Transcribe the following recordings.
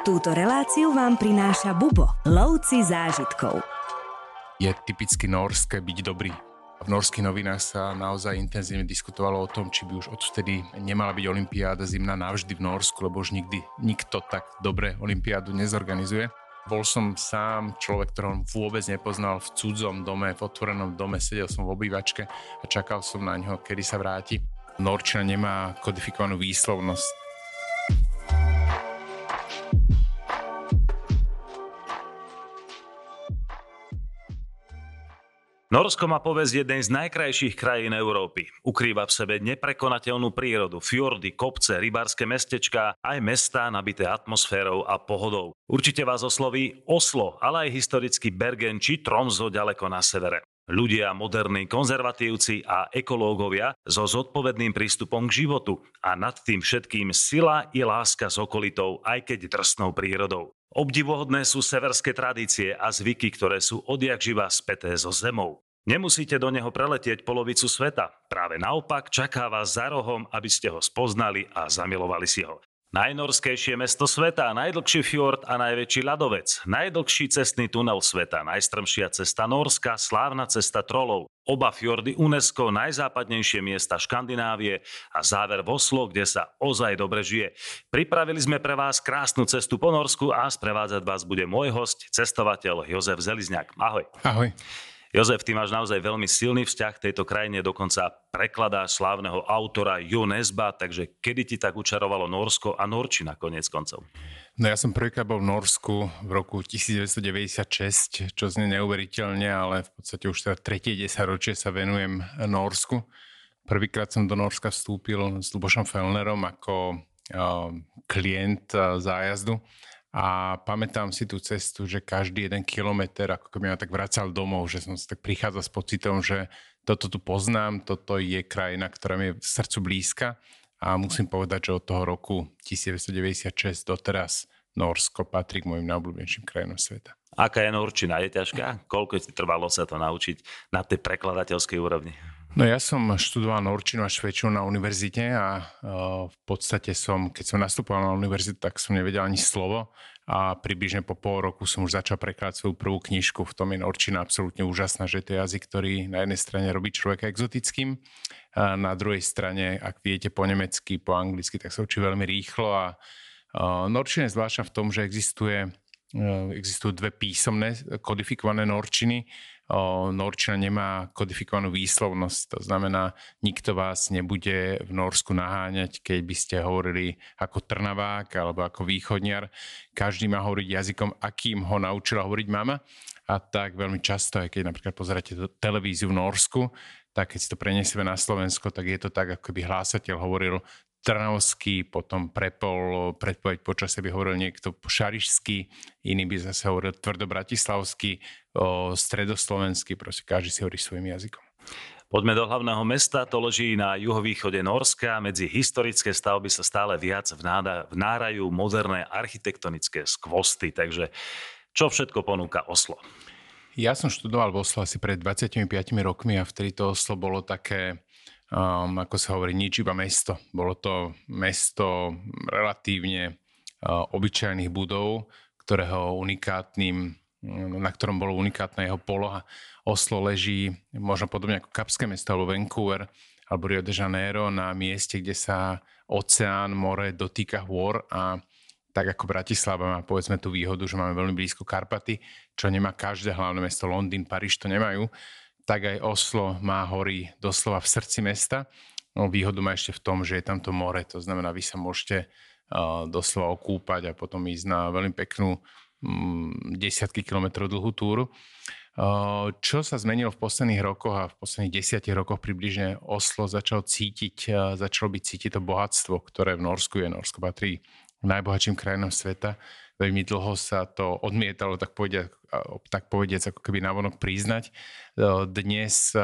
Túto reláciu vám prináša Bubo, lovci zážitkov. Je typicky norské byť dobrý. V norských novinách sa naozaj intenzívne diskutovalo o tom, či by už odvtedy nemala byť olimpiáda zimná navždy v Norsku, lebo už nikdy nikto tak dobre olimpiádu nezorganizuje. Bol som sám človek, ktorého vôbec nepoznal v cudzom dome, v otvorenom dome, sedel som v obývačke a čakal som na ňo, kedy sa vráti. Norčina nemá kodifikovanú výslovnosť Norsko má povesť jednej z najkrajších krajín Európy. Ukrýva v sebe neprekonateľnú prírodu, fjordy, kopce, rybárske mestečká, aj mestá nabité atmosférou a pohodou. Určite vás osloví Oslo, ale aj historický Bergen či Tromso ďaleko na severe. Ľudia, moderní konzervatívci a ekológovia so zodpovedným prístupom k životu a nad tým všetkým sila i láska s okolitou, aj keď drsnou prírodou. Obdivuhodné sú severské tradície a zvyky, ktoré sú odjak živa späté so zemou. Nemusíte do neho preletieť polovicu sveta. Práve naopak čaká vás za rohom, aby ste ho spoznali a zamilovali si ho. Najnorskejšie mesto sveta, najdlhší fjord a najväčší ľadovec, najdlhší cestný tunel sveta, najstrmšia cesta Norska, slávna cesta trolov, oba fjordy UNESCO, najzápadnejšie miesta Škandinávie a záver v Oslo, kde sa ozaj dobre žije. Pripravili sme pre vás krásnu cestu po Norsku a sprevádzať vás bude môj host, cestovateľ Jozef Zelizňák. Ahoj. Ahoj. Jozef, ty máš naozaj veľmi silný vzťah k tejto krajine, dokonca prekladáš slávneho autora Jo Nesba, takže kedy ti tak učarovalo Norsko a Norčina konec koncov? No ja som prvýkrát bol v Norsku v roku 1996, čo znie neuveriteľne, ale v podstate už teda tretie desaťročie sa venujem Norsku. Prvýkrát som do Norska vstúpil s Lubošom Felnerom ako klient zájazdu a pamätám si tú cestu, že každý jeden kilometr, ako keby ma tak vracal domov, že som sa tak prichádzal s pocitom, že toto tu poznám, toto je krajina, ktorá mi je v srdcu blízka a musím povedať, že od toho roku 1996 doteraz Norsko patrí k mojim najobľúbenejším krajinom sveta. Aká je Norčina? Je ťažká? Koľko ti trvalo sa to naučiť na tej prekladateľskej úrovni? No ja som študoval norčinu a švečinu na univerzite a v podstate som, keď som nastupoval na univerzitu, tak som nevedel ani slovo a približne po pol roku som už začal prekladať svoju prvú knižku. V tom je norčina absolútne úžasná, že to je jazyk, ktorý na jednej strane robí človeka exotickým, a na druhej strane, ak viete po nemecky, po anglicky, tak sa učí veľmi rýchlo a norčina je zvláštna v tom, že existuje existujú dve písomné kodifikované norčiny Norčina nemá kodifikovanú výslovnosť, to znamená, nikto vás nebude v Norsku naháňať, keď by ste hovorili ako Trnavák alebo ako východniar. Každý má hovoriť jazykom, akým ho naučila hovoriť mama. A tak veľmi často, aj keď napríklad pozeráte televíziu v Norsku, tak keď si to preniesieme na Slovensko, tak je to tak, ako by hlásateľ hovoril Trnavský, potom prepol, predpoveď počasie by hovoril niekto šarišský, iný by zase hovoril tvrdo bratislavský, o, stredoslovenský, proste každý si hovorí svojim jazykom. Poďme do hlavného mesta, to leží na juhovýchode Norska. Medzi historické stavby sa stále viac vnárajú moderné architektonické skvosty, takže čo všetko ponúka Oslo? Ja som študoval v Oslo asi pred 25 rokmi a vtedy to Oslo bolo také um, ako sa hovorí, nič iba mesto. Bolo to mesto relatívne uh, obyčajných budov, ktorého unikátnym na ktorom bolo unikátna jeho poloha. Oslo leží možno podobne ako Kapské mesto alebo Vancouver alebo Rio de Janeiro na mieste, kde sa oceán, more dotýka hôr a tak ako Bratislava má povedzme tú výhodu, že máme veľmi blízko Karpaty, čo nemá každé hlavné mesto, Londýn, Paríž to nemajú, tak aj Oslo má hory doslova v srdci mesta. No, výhodu má ešte v tom, že je tam to more, to znamená, vy sa môžete uh, doslova okúpať a potom ísť na veľmi peknú um, desiatky kilometrov dlhú túru. Uh, čo sa zmenilo v posledných rokoch a v posledných desiatich rokoch približne Oslo začal cítiť, uh, začalo byť cítiť to bohatstvo, ktoré v Norsku je. Norsko patrí najbohatším krajinám sveta veľmi dlho sa to odmietalo, tak povediac, tak povediac ako keby navonok priznať. Dnes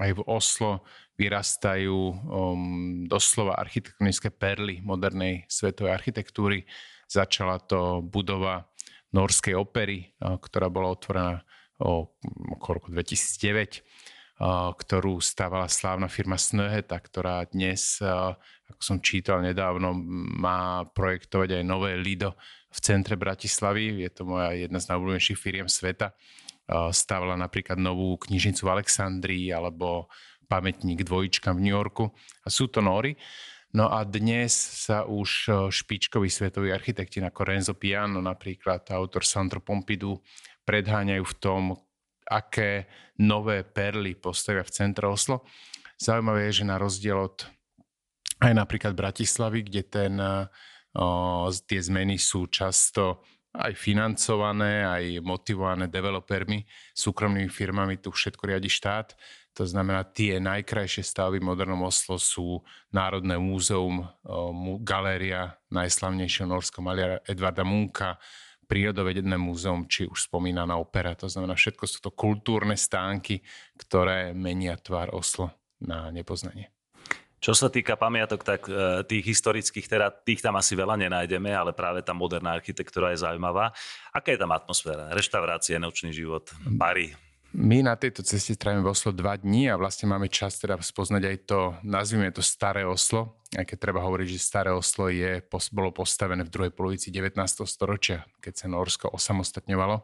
aj v Oslo vyrastajú um, doslova architektonické perly modernej svetovej architektúry. Začala to budova Norskej opery, ktorá bola otvorená okolo roku 2009 ktorú stávala slávna firma Snöheta, ktorá dnes, ako som čítal nedávno, má projektovať aj nové Lido v centre Bratislavy. Je to moja jedna z najobľúbenejších firiem sveta. Stávala napríklad novú knižnicu v Alexandrii alebo pamätník dvojička v New Yorku. A sú to Nóri. No a dnes sa už špičkoví svetoví architekti ako Renzo Piano, napríklad autor Sandro Pompidou, predháňajú v tom, aké nové perly postavia v centre Oslo. Zaujímavé je, že na rozdiel od aj napríklad Bratislavy, kde ten, o, tie zmeny sú často aj financované, aj motivované developermi, súkromnými firmami, tu všetko riadi štát, to znamená, tie najkrajšie stavy v modernom Oslo sú Národné múzeum, galéria najslavnejšieho norského maliara Edvarda Munka, prírodovedné múzeum, či už spomínaná opera. To znamená, všetko sú to kultúrne stánky, ktoré menia tvár Oslo na nepoznanie. Čo sa týka pamiatok, tak e, tých historických, teda tých tam asi veľa nenájdeme, ale práve tá moderná architektúra je zaujímavá. Aká je tam atmosféra? Reštaurácie, nočný život, bary? My na tejto ceste trávime v Oslo dva dní a vlastne máme čas teda spoznať aj to, nazvime to staré Oslo, aj keď treba hovoriť, že staré Oslo je, bolo postavené v druhej polovici 19. storočia, keď sa Norsko osamostatňovalo.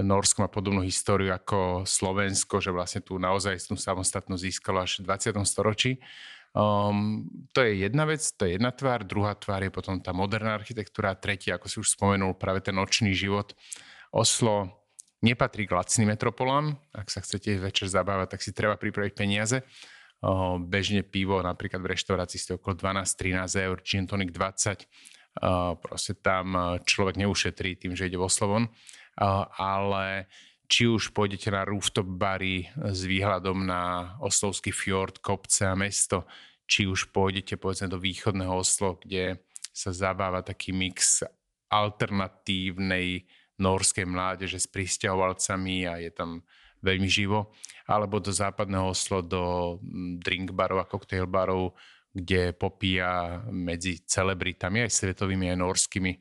Norsko má podobnú históriu ako Slovensko, že vlastne tu naozaj tú samostatnosť získalo až v 20. storočí. Um, to je jedna vec, to je jedna tvár, druhá tvár je potom tá moderná architektúra, tretia, ako si už spomenul, práve ten nočný život. Oslo nepatrí k lacným metropolám. Ak sa chcete večer zabávať, tak si treba pripraviť peniaze. Bežne pivo napríklad v reštaurácii ste okolo 12-13 eur, gin tonic 20. O, proste tam človek neušetrí tým, že ide vo Slovon. Ale či už pôjdete na rooftop bary s výhľadom na Oslovský fjord, kopce a mesto, či už pôjdete povedzme do východného Oslo, kde sa zabáva taký mix alternatívnej norskej mládeže s pristahovalcami a je tam veľmi živo, alebo do západného Oslo, do mm, drink barov a cocktail barov, kde popíja medzi celebritami, aj svetovými, aj norskými,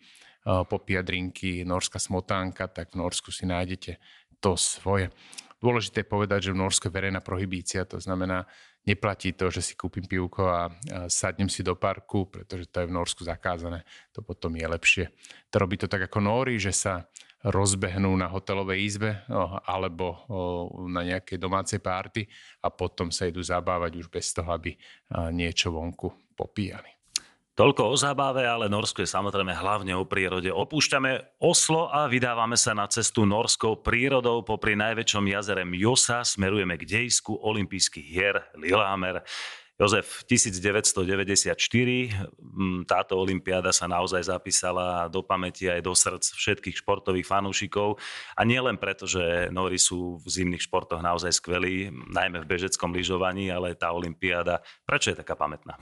popíja drinky, norská smotánka, tak v Norsku si nájdete to svoje. Dôležité je povedať, že v Norsku je verejná prohibícia, to znamená, neplatí to, že si kúpim pivko a sadnem si do parku, pretože to je v Norsku zakázané. To potom je lepšie. To robí to tak ako Nóri, že sa rozbehnú na hotelovej izbe alebo na nejakej domácej párty a potom sa idú zabávať už bez toho, aby niečo vonku popíjali. Toľko o zábave, ale Norsko je samozrejme hlavne o prírode. Opúšťame Oslo a vydávame sa na cestu norskou prírodou popri najväčšom jazere Mjosa. Smerujeme k dejsku olympijských hier Lillehammer. Jozef, 1994, mm, táto olympiáda sa naozaj zapísala do pamäti aj do srdc všetkých športových fanúšikov a nielen preto, že Nori sú v zimných športoch naozaj skvelí, najmä v bežeckom lyžovaní, ale tá olympiáda, prečo je taká pamätná?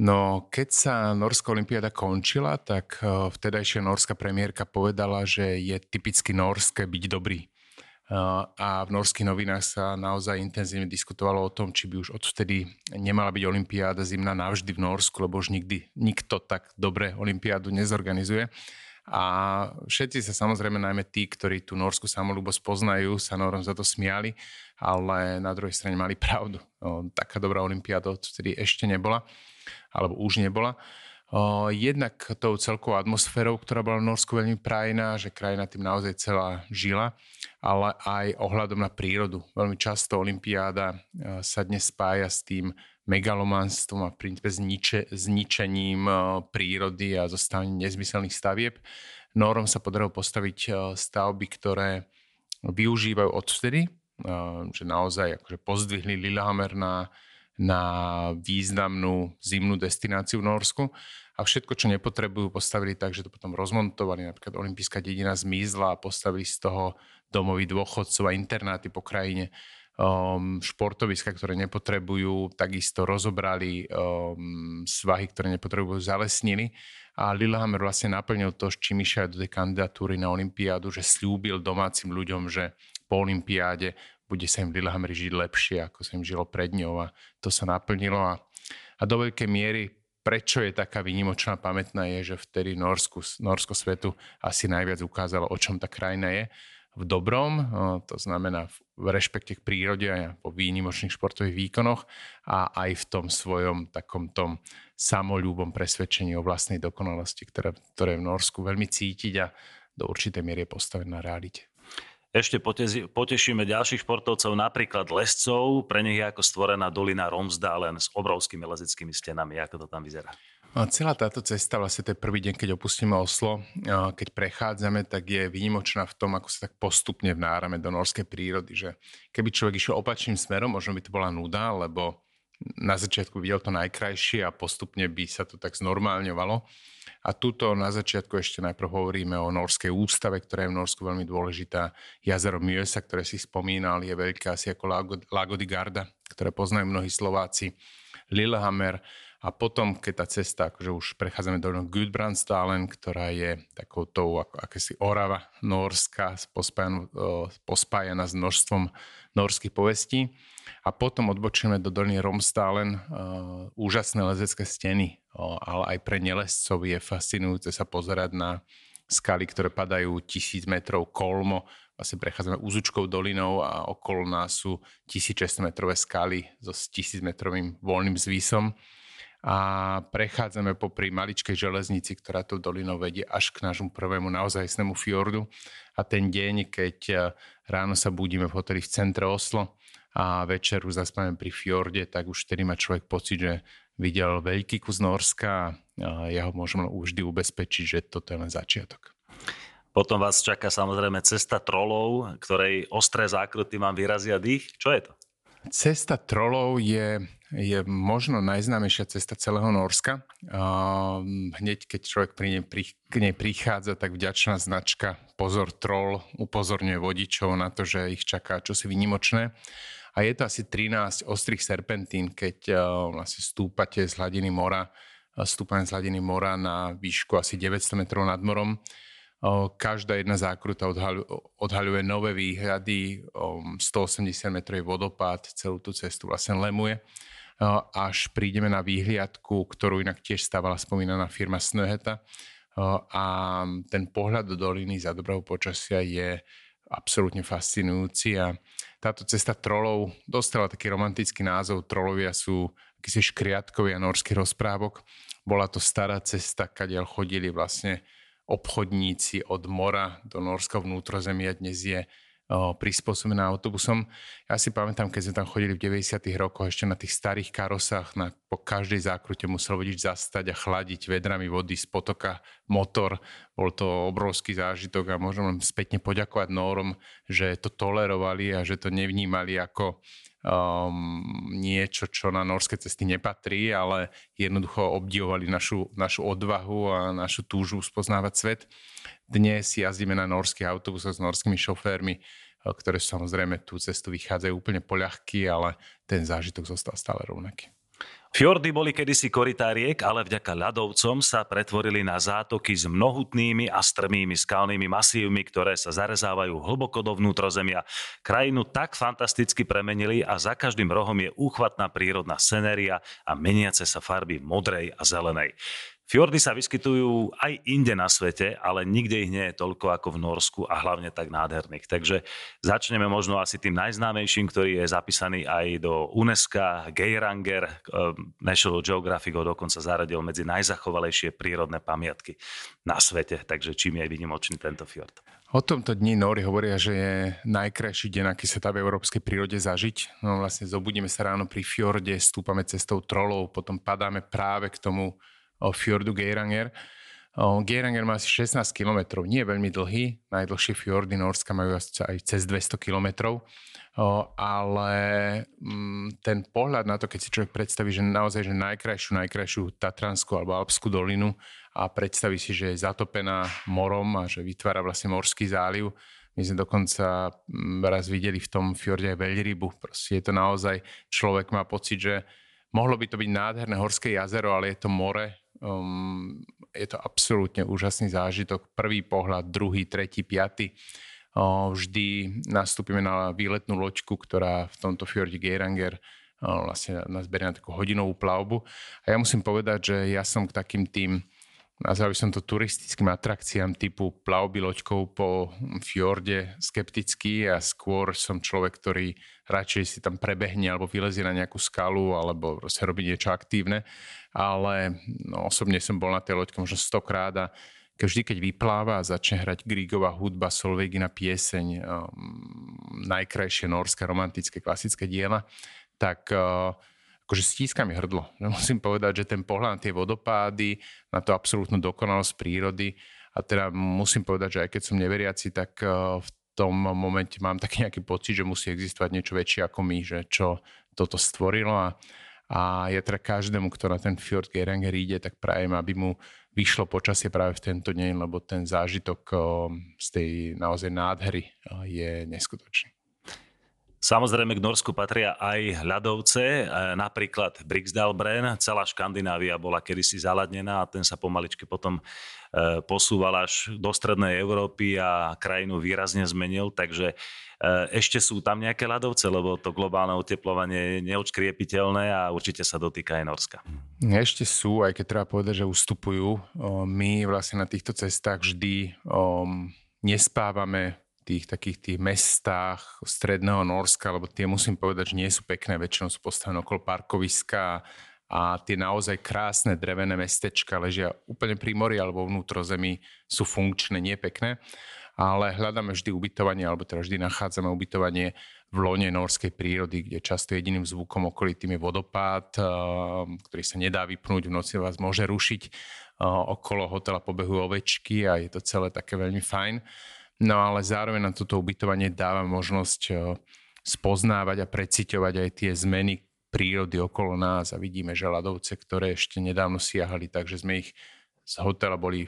No, keď sa Norská olympiáda končila, tak eh, vtedajšia norská premiérka povedala, že je typicky norské byť dobrý a v norských novinách sa naozaj intenzívne diskutovalo o tom, či by už odvtedy nemala byť olimpiáda zimná navždy v Norsku, lebo už nikdy nikto tak dobre olimpiádu nezorganizuje. A všetci sa samozrejme, najmä tí, ktorí tú norskú samolúbosť poznajú, sa Norom za to smiali, ale na druhej strane mali pravdu. O, taká dobrá olimpiáda odvtedy ešte nebola, alebo už nebola. O, jednak tou celkovou atmosférou, ktorá bola v Norsku veľmi prajná, že krajina tým naozaj celá žila ale aj ohľadom na prírodu. Veľmi často Olympiáda eh, sa dnes spája s tým megalomanstvom a v princípe zniče, zničením eh, prírody a zostavením nezmyselných stavieb. Norom sa podarilo postaviť eh, stavby, ktoré využívajú odvtedy, že naozaj akože pozdvihli Lillehammer na, na významnú zimnú destináciu v Norsku a všetko, čo nepotrebujú, postavili tak, že to potom rozmontovali. Napríklad olympijská dedina zmizla a postavili z toho domovy dôchodcov a internáty po krajine. Um, športoviska, ktoré nepotrebujú, takisto rozobrali um, svahy, ktoré nepotrebujú, zalesnili. A Lillehammer vlastne naplnil to, s čím išiel do tej kandidatúry na Olympiádu, že slúbil domácim ľuďom, že po Olympiáde bude sa im v Lillehammeri žiť lepšie, ako sa im žilo pred ňou. A to sa naplnilo. A, a do veľkej miery prečo je taká výnimočná pamätná je, že vtedy Norsku, Norsko svetu asi najviac ukázalo, o čom tá krajina je. v dobrom, to znamená v rešpekte k prírode a po výnimočných športových výkonoch a aj v tom svojom takom tom samolúbom presvedčení o vlastnej dokonalosti, ktoré, ktoré v Norsku veľmi cítiť a do určitej miery je postavené na realite. Ešte potešíme ďalších športovcov, napríklad lescov. Pre nich je ako stvorená dolina Romsdalen s obrovskými lezeckými stenami. Ako to tam vyzerá? Celá táto cesta, vlastne ten prvý deň, keď opustíme Oslo, keď prechádzame, tak je výnimočná v tom, ako sa tak postupne vnárame do norskej prírody, že keby človek išiel opačným smerom, možno by to bola nuda, lebo na začiatku videl to najkrajšie a postupne by sa to tak znormálňovalo. A tuto na začiatku ešte najprv hovoríme o Norskej ústave, ktorá je v Norsku veľmi dôležitá. Jazero Mjösa, ktoré si spomínal, je veľké asi ako Lago di Garda, ktoré poznajú mnohí Slováci. Lillehammer, a potom, keď tá cesta, akože už prechádzame do Gudbrandsdalen, ktorá je takou tou ako akési orava norská, pospájana, pospájana s množstvom norských povestí. A potom odbočíme do doliny Romsdalen, úžasné lezecké steny, ale aj pre nelescov je fascinujúce sa pozerať na skaly, ktoré padajú tisíc metrov kolmo. Vlastne prechádzame úzučkou dolinou a okolo nás sú 1600 metrové skaly so 1000 metrovým voľným zvísom a prechádzame popri maličkej železnici, ktorá to dolinou vedie až k nášmu prvému naozajstnému fjordu. A ten deň, keď e, ráno sa budíme v hoteli v centre Oslo a večeru zaspáme pri fjorde, tak už tedy má človek pocit, že videl veľký kus Norska a ja ho môžem vždy ubezpečiť, že toto je len začiatok. Potom vás čaká samozrejme cesta trolov, ktorej ostré zákruty vám vyrazia dých. Čo je to? Cesta trolov je, je možno najznámejšia cesta celého Norska. Hneď keď človek pri nej, pri, k nej prichádza, tak vďačná značka Pozor troll upozorňuje vodičov na to, že ich čaká čosi vynimočné. A je to asi 13 ostrých serpentín, keď vlastne stúpate z hladiny mora, stúpame z hladiny mora na výšku asi 900 metrov nad morom Každá jedna zákruta odhaľuje nové výhľady, 180 metrový vodopád, celú tú cestu vlastne lemuje až prídeme na výhliadku, ktorú inak tiež stávala spomínaná firma Snöheta. A ten pohľad do doliny za dobrého počasia je absolútne fascinujúci a táto cesta trolov dostala taký romantický názov. Trolovia sú akýsi škriatkovia norských rozprávok. Bola to stará cesta, kadiaľ chodili vlastne obchodníci od mora do Norska vnútrozemia dnes je prispôsobená autobusom. Ja si pamätám, keď sme tam chodili v 90. rokoch ešte na tých starých karosách, na, po každej zákrute musel vodič zastať a chladiť vedrami vody z potoka motor. Bol to obrovský zážitok a môžem len spätne poďakovať Nórom, že to tolerovali a že to nevnímali ako um, niečo, čo na norské cesty nepatrí, ale jednoducho obdivovali našu, našu odvahu a našu túžu spoznávať svet. Dnes jazdíme na norských autobusoch s norskými šoférmi, uh, ktoré samozrejme tú cestu vychádzajú úplne poľahky, ale ten zážitok zostal stále rovnaký. Fjordy boli kedysi koritáriek, ale vďaka ľadovcom sa pretvorili na zátoky s mnohutnými a strmými skalnými masívmi, ktoré sa zarezávajú hlboko do vnútrozemia. Krajinu tak fantasticky premenili a za každým rohom je úchvatná prírodná scenéria a meniace sa farby modrej a zelenej. Fjordy sa vyskytujú aj inde na svete, ale nikde ich nie je toľko ako v Norsku a hlavne tak nádherných. Takže začneme možno asi tým najznámejším, ktorý je zapísaný aj do UNESCO, Geiranger, eh, National Geographic ho dokonca zaradil medzi najzachovalejšie prírodné pamiatky na svete. Takže čím je vynimočný tento fjord? O tomto dni Nóri hovoria, že je najkrajší deň, aký sa dá v európskej prírode zažiť. No vlastne zobudíme sa ráno pri fjorde, stúpame cestou trolov, potom padáme práve k tomu fjordu Geiranger. Geiranger má asi 16 km, nie je veľmi dlhý, najdlhšie fjordy Norska majú aj cez 200 km, ale mm, ten pohľad na to, keď si človek predstaví, že naozaj že najkrajšiu, najkrajšiu Tatranskú alebo Alpskú dolinu a predstaví si, že je zatopená morom a že vytvára vlastne morský záliv, my sme dokonca mm, raz videli v tom fjorde aj veľrybu. Proste je to naozaj, človek má pocit, že mohlo by to byť nádherné horské jazero, ale je to more Um, je to absolútne úžasný zážitok. Prvý pohľad, druhý, tretí, piaty. Uh, vždy nastúpime na výletnú loďku, ktorá v tomto fjorde Geiranger uh, vlastne nás berie na takú hodinovú plavbu. A ja musím povedať, že ja som k takým tým nazval by som to turistickým atrakciám typu plavby loďkou po fjorde skeptický a skôr som človek, ktorý radšej si tam prebehne alebo vylezie na nejakú skalu alebo proste robí niečo aktívne. Ale no, osobne som bol na tej loďke možno stokrát a vždy, keď vypláva a začne hrať Grigová hudba, Solveigina pieseň, um, najkrajšie norské romantické klasické diela, tak uh, akože stíska mi hrdlo. Musím povedať, že ten pohľad na tie vodopády, na to absolútnu dokonalosť prírody a teda musím povedať, že aj keď som neveriaci, tak eh, v tom momente mám taký nejaký pocit, že musí existovať niečo väčšie ako my, že čo toto stvorilo a, a ja teda každému, kto na ten Fjord Geranger ide, tak prajem, aby mu vyšlo počasie práve v tento deň, lebo ten zážitok eh, z tej naozaj nádhery eh, je neskutočný. Samozrejme k Norsku patria aj ľadovce, e, napríklad Brixdalbren. Celá Škandinávia bola kedysi zaladnená a ten sa pomaličky potom e, posúval až do strednej Európy a krajinu výrazne zmenil, takže e, ešte sú tam nejaké ľadovce, lebo to globálne oteplovanie je neočkriepiteľné a určite sa dotýka aj Norska. Ešte sú, aj keď treba povedať, že ustupujú. My vlastne na týchto cestách vždy nespávame tých takých tých mestách stredného Norska, lebo tie musím povedať, že nie sú pekné, väčšinou sú postavené okolo parkoviska a tie naozaj krásne drevené mestečka ležia úplne pri mori alebo vnútrozemí sú funkčné, nie pekné, ale hľadáme vždy ubytovanie, alebo teda vždy nachádzame ubytovanie v lone norskej prírody, kde často jediným zvukom okolitým je vodopád, eh, ktorý sa nedá vypnúť, v noci vás môže rušiť. Eh, okolo hotela pobehujú ovečky a je to celé také veľmi fajn. No ale zároveň na toto ubytovanie dáva možnosť eh, spoznávať a preciťovať aj tie zmeny prírody okolo nás a vidíme, že ľadovce, ktoré ešte nedávno siahali, takže sme ich z hotela boli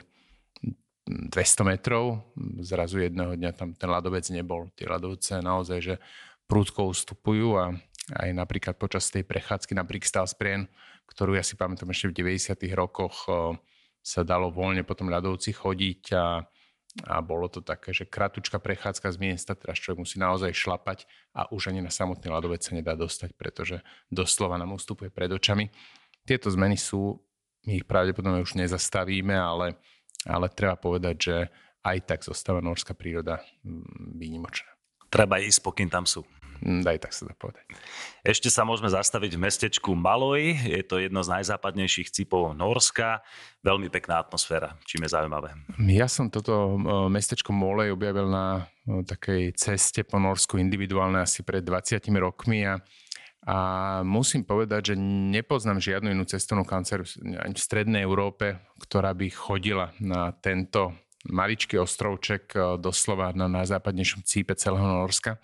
200 metrov, zrazu jedného dňa tam ten ľadovec nebol. Tie ľadovce naozaj, že prúdko ustupujú a aj napríklad počas tej prechádzky na Brixtalsprien, ktorú ja si pamätám ešte v 90. rokoch, eh, sa dalo voľne po tom ľadovci chodiť a a bolo to také, že kratučká prechádzka z miesta, teraz človek musí naozaj šlapať a už ani na samotný ľadovec sa nedá dostať, pretože doslova nám ustupuje pred očami. Tieto zmeny sú, my ich pravdepodobne už nezastavíme, ale, ale treba povedať, že aj tak zostáva norská príroda mm, výnimočná. Treba ísť, pokým tam sú. Mm, daj tak sa dá povedať. Ešte sa môžeme zastaviť v mestečku Maloj. Je to jedno z najzápadnejších cipov Norska. Veľmi pekná atmosféra, čím je zaujímavé. Ja som toto mestečko Maloj objavil na takej ceste po Norsku individuálne asi pred 20 rokmi a a musím povedať, že nepoznám žiadnu inú cestovnú kanceru ani v strednej Európe, ktorá by chodila na tento maličký ostrovček doslova na najzápadnejšom cípe celého Norska.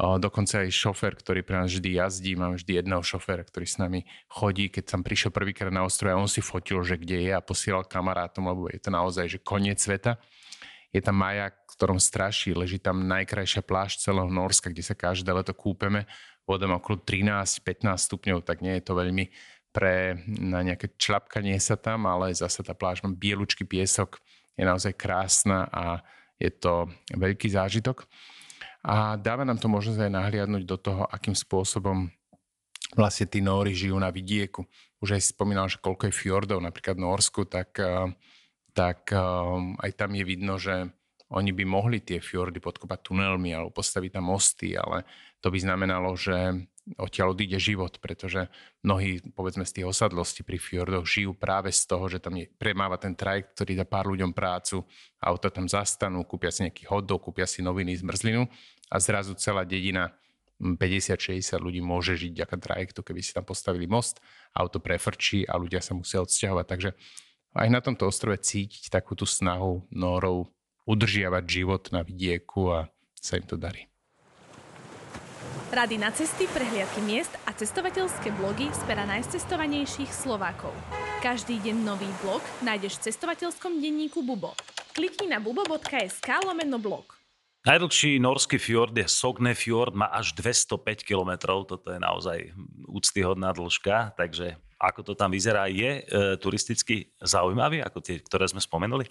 Dokonca aj šofer, ktorý pre nás vždy jazdí, mám vždy jedného šoféra, ktorý s nami chodí. Keď som prišiel prvýkrát na ostrove, on si fotil, že kde je a posielal kamarátom, lebo je to naozaj že koniec sveta. Je tam majak, v ktorom straší, leží tam najkrajšia pláž celého Norska, kde sa každé leto kúpeme. Voda má okolo 13-15 stupňov, tak nie je to veľmi pre na nejaké člapkanie sa tam, ale zase tá pláž má bielučký piesok, je naozaj krásna a je to veľký zážitok a dáva nám to možnosť aj nahliadnúť do toho, akým spôsobom vlastne tí Nóri žijú na vidieku. Už aj spomínal, že koľko je fjordov, napríklad v Norsku, tak, eh, tak eh, aj tam je vidno, že oni by mohli tie fjordy podkopať tunelmi alebo postaviť tam mosty, ale to by znamenalo, že odtiaľ odíde život, pretože mnohí, povedzme, z tých osadlostí pri fjordoch žijú práve z toho, že tam je, premáva ten trajekt, ktorý dá pár ľuďom prácu, auta tam zastanú, kúpia si nejaký hotdog, kúpia si noviny, zmrzlinu a zrazu celá dedina 50-60 ľudí môže žiť ďaká trajektu, keby si tam postavili most, auto prefrčí a ľudia sa musia odsťahovať. Takže aj na tomto ostrove cítiť takú tú snahu Norov udržiavať život na vidieku a sa im to darí. Rady na cesty, prehliadky miest a cestovateľské blogy z pera najcestovanejších Slovákov. Každý deň nový blog nájdeš v cestovateľskom denníku Bubo. Klikni na bubo.sk lomeno blog. Najdlhší norský fjord je Sogne fjord, má až 205 km, toto je naozaj úctyhodná dĺžka, takže ako to tam vyzerá, je e, turisticky zaujímavý, ako tie, ktoré sme spomenuli?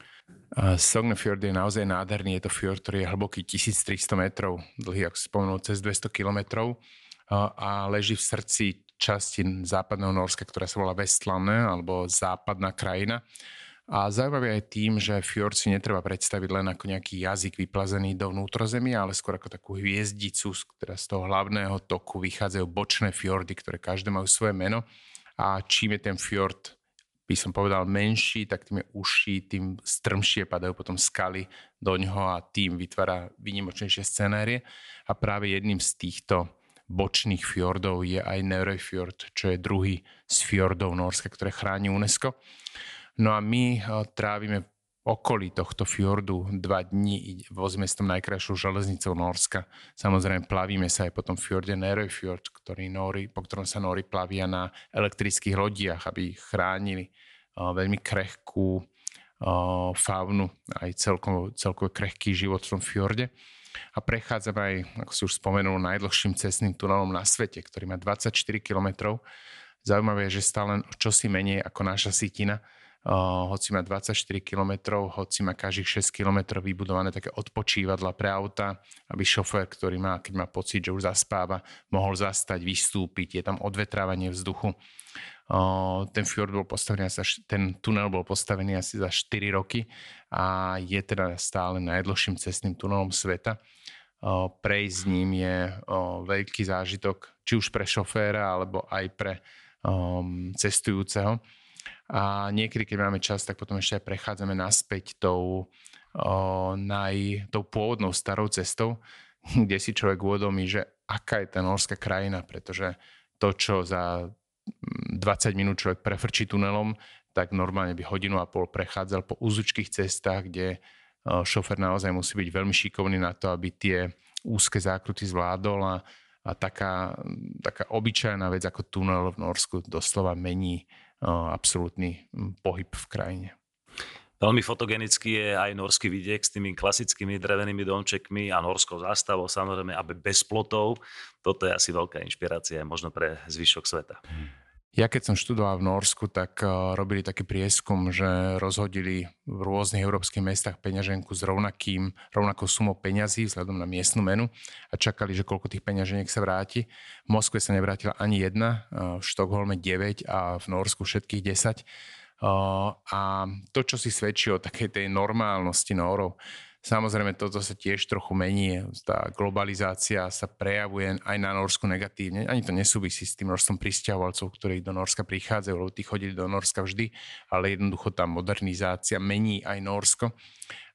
Uh, Sognefjord je naozaj nádherný, je to fjord, ktorý je hlboký 1300 metrov, dlhý, ako si spomenul, cez 200 kilometrov a leží v srdci časti západného Norska, ktorá sa volá Vestlanne, alebo západná krajina. A zaujímavé aj tým, že fjord si netreba predstaviť len ako nejaký jazyk vyplazený do vnútrozemia, ale skôr ako takú hviezdicu, ktorá z toho hlavného toku vychádzajú bočné fjordy, ktoré každé majú svoje meno. A čím je ten fjord by som povedal, menší, tak tým je užší, tým strmšie padajú potom skaly do ňoho a tým vytvára výnimočnejšie scenérie. A práve jedným z týchto bočných fjordov je aj Fjord, čo je druhý z fjordov Norska, ktoré chráni UNESCO. No a my eh, trávime okolí tohto fjordu dva dní vozíme s tom najkrajšou železnicou Norska. Samozrejme plavíme sa aj po tom fjorde Fjord, ktorý Nóri, po ktorom sa Nóri plavia na elektrických lodiach, aby chránili veľmi krehkú faunu, aj celkovo, celkovo krehký život v tom fjorde. A prechádzame aj, ako si už spomenul, najdlhším cestným tunelom na svete, ktorý má 24 km. Zaujímavé je, že stále čosi menej ako naša sitina, hoci má 24 km, hoci má každých 6 km vybudované také odpočívadla pre auta, aby šofér, ktorý má, keď má pocit, že už zaspáva, mohol zastať, vystúpiť, je tam odvetrávanie vzduchu. Ten fjord bol postavený asi, ten tunel bol postavený asi za 4 roky a je teda stále najdlhším cestným tunelom sveta. Prejsť ním je veľký zážitok, či už pre šoféra, alebo aj pre cestujúceho. A niekedy, keď máme čas, tak potom ešte aj prechádzame naspäť tou, o, naj, tou pôvodnou starou cestou, kde si človek uvedomí, že aká je tá norská krajina, pretože to, čo za 20 mm, minút človek prefrčí tunelom, tak normálne by hodinu a pol prechádzal po úzučkých cestách, kde šofer naozaj musí byť veľmi šikovný na to, aby tie úzke zákruty zvládol a, a taká, taká obyčajná vec ako tunel v Norsku doslova mení absolútny pohyb v krajine. Veľmi fotogenický je aj norský vidiek s tými klasickými drevenými domčekmi a norskou zástavou, samozrejme, aby bez plotov. Toto je asi veľká inšpirácia možno pre zvyšok sveta. Ja keď som študoval v Norsku, tak eh, robili taký prieskum, že rozhodili v rôznych európskych mestách peňaženku s rovnakým, rovnakou sumou peňazí vzhľadom na miestnu menu a čakali, že koľko tých peňaženiek sa vráti. V Moskve sa nevrátila ani jedna, eh, v Štokholme 9 a v Norsku všetkých 10. Eh, a to, čo si svedčí o takej tej normálnosti Nórov, Samozrejme, toto sa tiež trochu mení. Tá globalizácia sa prejavuje aj na Norsku negatívne. Ani to nesúvisí s tým množstvom pristahovalcov, ktorí do Norska prichádzajú, lebo tí chodili do Norska vždy, ale jednoducho tá modernizácia mení aj Norsko.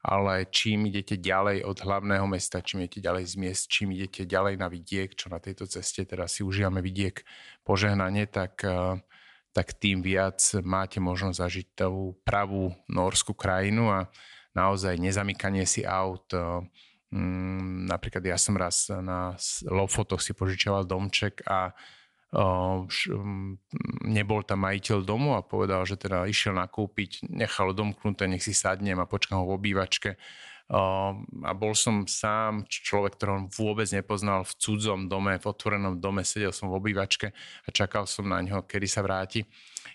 Ale čím idete ďalej od hlavného mesta, čím idete ďalej z miest, čím idete ďalej na vidiek, čo na tejto ceste teda si užívame vidiek požehnanie, tak eh, tak tým viac máte možnosť zažiť tú pravú norskú krajinu a naozaj nezamykanie si aut. Mm, napríklad ja som raz na Lofotoch si požičoval domček a mm, nebol tam majiteľ domu a povedal, že teda išiel nakúpiť, nechal domknuté, nech si sadnem a počkám ho v obývačke a bol som sám človek, ktorého vôbec nepoznal v cudzom dome, v otvorenom dome, sedel som v obývačke a čakal som na ňo, kedy sa vráti.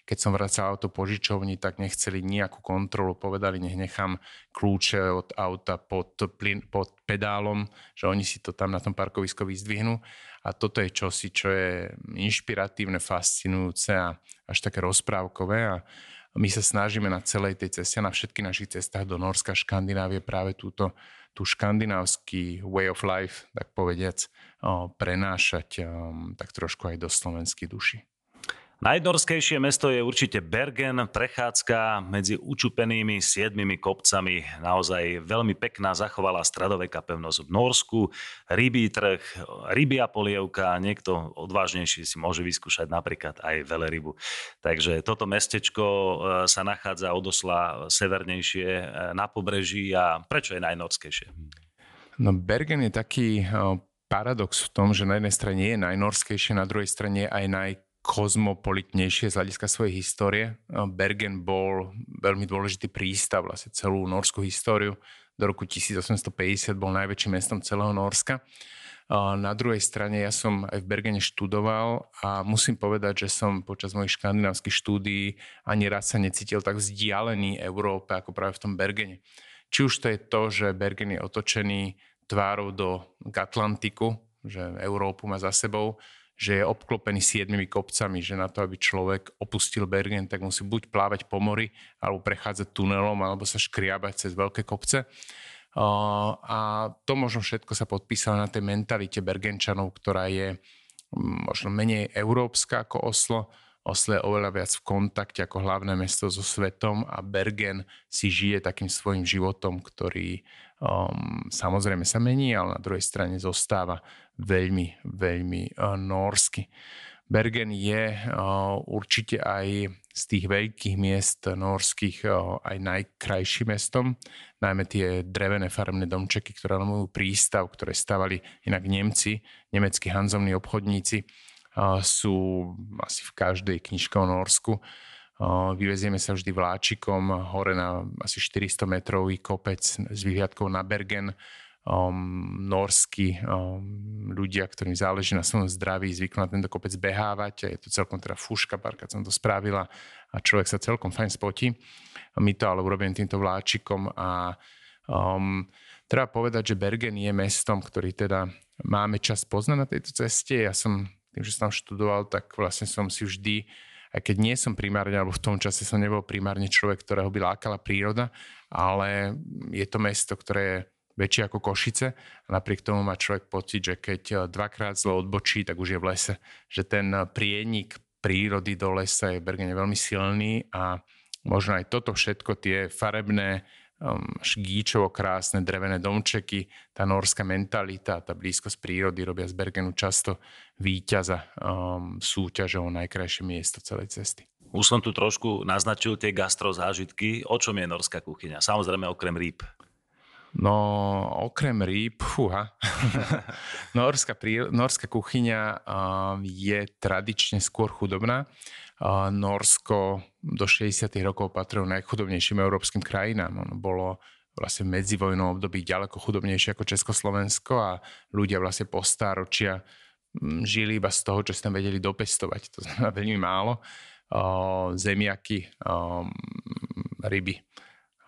Keď som vracal auto požičovni, tak nechceli nejakú kontrolu, povedali, nech nechám kľúče od auta pod, plyn, pod pedálom, že oni si to tam na tom parkovisku vyzdvihnú. A toto je čosi, čo je inšpiratívne, fascinujúce a až také rozprávkové. A my sa snažíme na celej tej ceste, na všetkých našich cestách do Norska, Škandinávie práve túto, tú škandinávsky way of life, tak povediac, prenášať tak trošku aj do slovenských duší. Najnorskejšie mesto je určite Bergen, prechádzka medzi učupenými siedmimi kopcami. Naozaj veľmi pekná zachovalá stradoveká pevnosť v Norsku, rybí trh, rybia polievka, niekto odvážnejší si môže vyskúšať napríklad aj velerybu. Takže toto mestečko e, sa nachádza odosla severnejšie e, na pobreží a prečo je najnorskejšie? No Bergen je taký e, paradox v tom, že na jednej strane je najnorskejšie, na druhej strane aj naj kozmopolitnejšie z hľadiska svojej histórie. Bergen bol veľmi dôležitý prístav, vlastne celú norskú históriu. Do roku 1850 bol najväčším mestom celého Norska. Na druhej strane ja som aj v Bergene študoval a musím povedať, že som počas mojich škandinávskych štúdií ani raz sa necítil tak vzdialený Európe ako práve v tom Bergene. Či už to je to, že Bergen je otočený tvárou do Atlantiku, že Európu má za sebou, že je obklopený siedmimi kopcami, že na to, aby človek opustil Bergen, tak musí buď plávať po mori, alebo prechádzať tunelom, alebo sa škriabať cez veľké kopce. A to možno všetko sa podpísalo na tej mentalite Bergenčanov, ktorá je mm, možno menej európska ako Oslo, Oslo je oveľa viac v kontakte ako hlavné mesto so svetom a Bergen si žije takým svojim životom, ktorý um, samozrejme sa mení, ale na druhej strane zostáva veľmi, veľmi uh, norsky. Bergen je uh, určite aj z tých veľkých miest norských uh, aj najkrajším mestom. Najmä tie drevené farebné domčeky, ktoré majú prístav, ktoré stavali inak Nemci, nemeckí hanzovní obchodníci sú asi v každej knižke o Norsku. Vyvezieme sa vždy vláčikom hore na asi 400 metrový kopec s vyhliadkou na Bergen. Um, norskí um, ľudia, ktorým záleží na svojom zdraví, zvyknú na tento kopec behávať a je to celkom teda fúška, párkrát som to spravila a človek sa celkom fajn spotí. My to ale urobím týmto vláčikom a um, treba povedať, že Bergen je mestom, ktorý teda máme čas poznať na tejto ceste. Ja som tým, že som študoval, tak vlastne som si vždy, aj keď nie som primárne, alebo v tom čase som nebol primárne človek, ktorého by lákala príroda, ale je to mesto, ktoré je väčšie ako Košice a napriek tomu má človek pocit, že keď eh, dvakrát zlo odbočí, tak už je v lese. Že ten eh, prienik prírody do lesa je v Bergene veľmi silný a možno aj toto všetko, tie farebné um, gíčovo krásne drevené domčeky, tá norská mentalita, tá blízkosť prírody robia z Bergenu často víťaza um, súťažou najkrajšie miesto celej cesty. Už som tu trošku naznačil tie gastro zážitky. O čom je norská kuchyňa? Samozrejme okrem rýb. No, okrem rýb, fúha. norská, norská kuchyňa um, je tradične skôr chudobná. Norsko do 60. rokov patrilo najchudobnejším európskym krajinám. Ono bolo vlastne v medzivojnom období ďaleko chudobnejšie ako Československo a ľudia vlastne po stáročia mm, žili iba z toho, čo si tam vedeli dopestovať. To znamená veľmi málo. Zemiaky, ryby.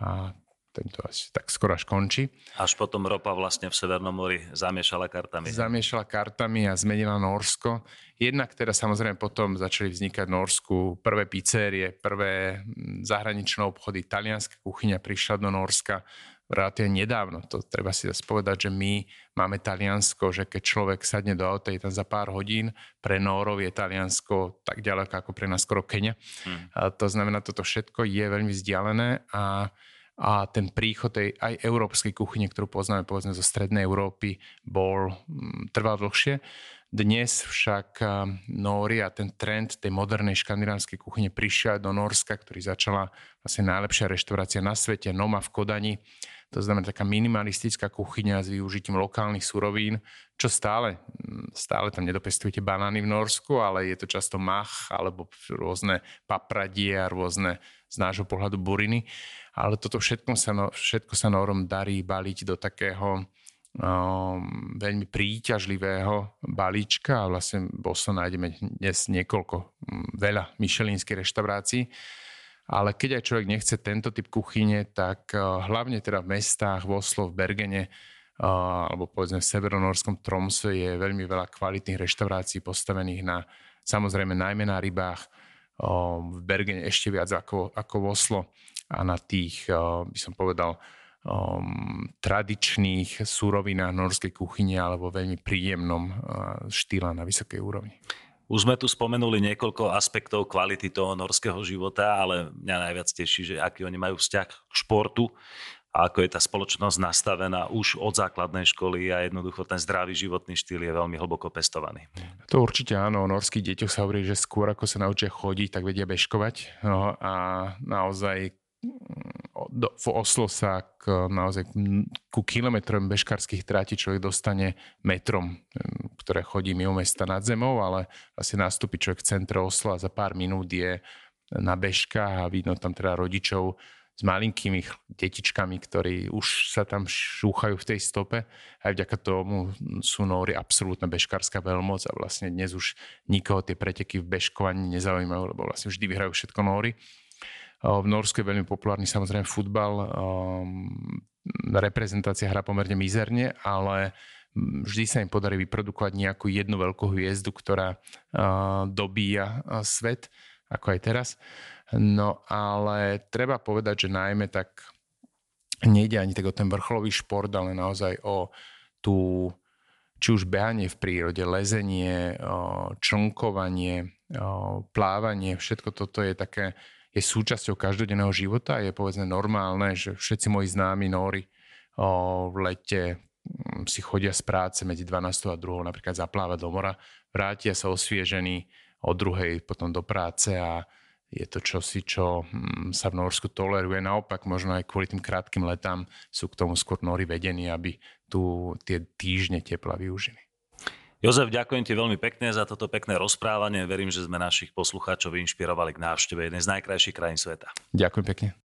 A tento asi tak skoro až končí. Až potom ropa vlastne v Severnom mori zamiešala kartami. Zamiešala kartami a zmenila Norsko. Jednak teda samozrejme potom začali vznikať v Norsku prvé pizzerie, prvé hm, zahraničné obchody, talianská kuchyňa prišla do Norska relatívne nedávno. To treba si zase povedať, že my máme Taliansko, že keď človek sadne do auta, je tam za pár hodín. Pre Nórov je Taliansko tak ďaleko ako pre nás skoro Kenia. Hmm. A to znamená, toto všetko je veľmi vzdialené a a ten príchod tej aj európskej kuchyne, ktorú poznáme povedzme zo strednej Európy, bol, mm, trval dlhšie. Dnes však Nóri a ten trend tej modernej škandinávskej kuchyne prišiel do Norska, ktorý začala vlastne najlepšia reštaurácia na svete, Noma v Kodani. To znamená taká minimalistická kuchyňa s využitím lokálnych surovín, čo stále, mm, stále tam nedopestujete banány v Norsku, ale je to často mach alebo rôzne papradie a rôzne z nášho pohľadu buriny ale toto všetko sa, no, všetko sa Norom darí baliť do takého um, veľmi príťažlivého balíčka a vlastne v Oslo nájdeme dnes niekoľko, um, veľa myšelinských reštaurácií. Ale keď aj človek nechce tento typ kuchyne, tak uh, hlavne teda v mestách, v Oslo, v Bergene, uh, alebo povedzme v severonorskom Tromsø je veľmi veľa kvalitných reštaurácií postavených na, samozrejme najmä na rybách, v Bergene ešte viac ako, ako v Oslo a na tých, eh, by som povedal, um, tradičných súrovinách norskej kuchyne alebo veľmi príjemnom uh, štýle na vysokej úrovni. Už sme tu spomenuli niekoľko aspektov kvality toho norského života, ale mňa najviac teší, že aký oni majú vzťah k športu a ako je tá spoločnosť nastavená už od základnej školy a jednoducho ten zdravý životný štýl je veľmi hlboko pestovaný. To určite áno, o norských deťoch sa hovorí, že skôr ako sa naučia chodiť, tak vedia bežkovať no, a naozaj do, v Oslo sa k, naozaj ku kilometrom bežkarských tráti človek dostane metrom, ktoré chodí mimo mesta nad zemou, ale asi nastúpi človek v centre Osla a za pár minút je na bežkách a vidno tam teda rodičov s malinkými detičkami, ktorí už sa tam šúchajú v tej stope. Aj vďaka tomu sú Nóri absolútna bežkárska veľmoc a vlastne dnes už nikoho tie preteky v bežkovaní nezaujímajú, lebo vlastne vždy vyhrajú všetko Nóri. V Norsku je veľmi populárny samozrejme futbal. Reprezentácia hra pomerne mizerne, ale vždy sa im podarí vyprodukovať nejakú jednu veľkú hviezdu, ktorá dobíja svet, ako aj teraz. No ale treba povedať, že najmä tak nejde ani tak o ten vrcholový šport, ale naozaj o tú, či už behanie v prírode, lezenie, člnkovanie, plávanie, všetko toto je také, je súčasťou každodenného života. Je povedzme normálne, že všetci moji známi nóri v lete si chodia z práce medzi 12 a 2 napríklad zaplávať do mora, vrátia sa osviežení o druhej potom do práce a je to čosi, čo hm, sa v Norsku toleruje. Naopak, možno aj kvôli tým krátkým letám sú k tomu skôr Nóri vedení, aby tu tie týždne tepla využili. Jozef, ďakujem ti veľmi pekne za toto pekné rozprávanie. Verím, že sme našich poslucháčov inšpirovali k návšteve jednej z najkrajších krajín sveta. Ďakujem pekne.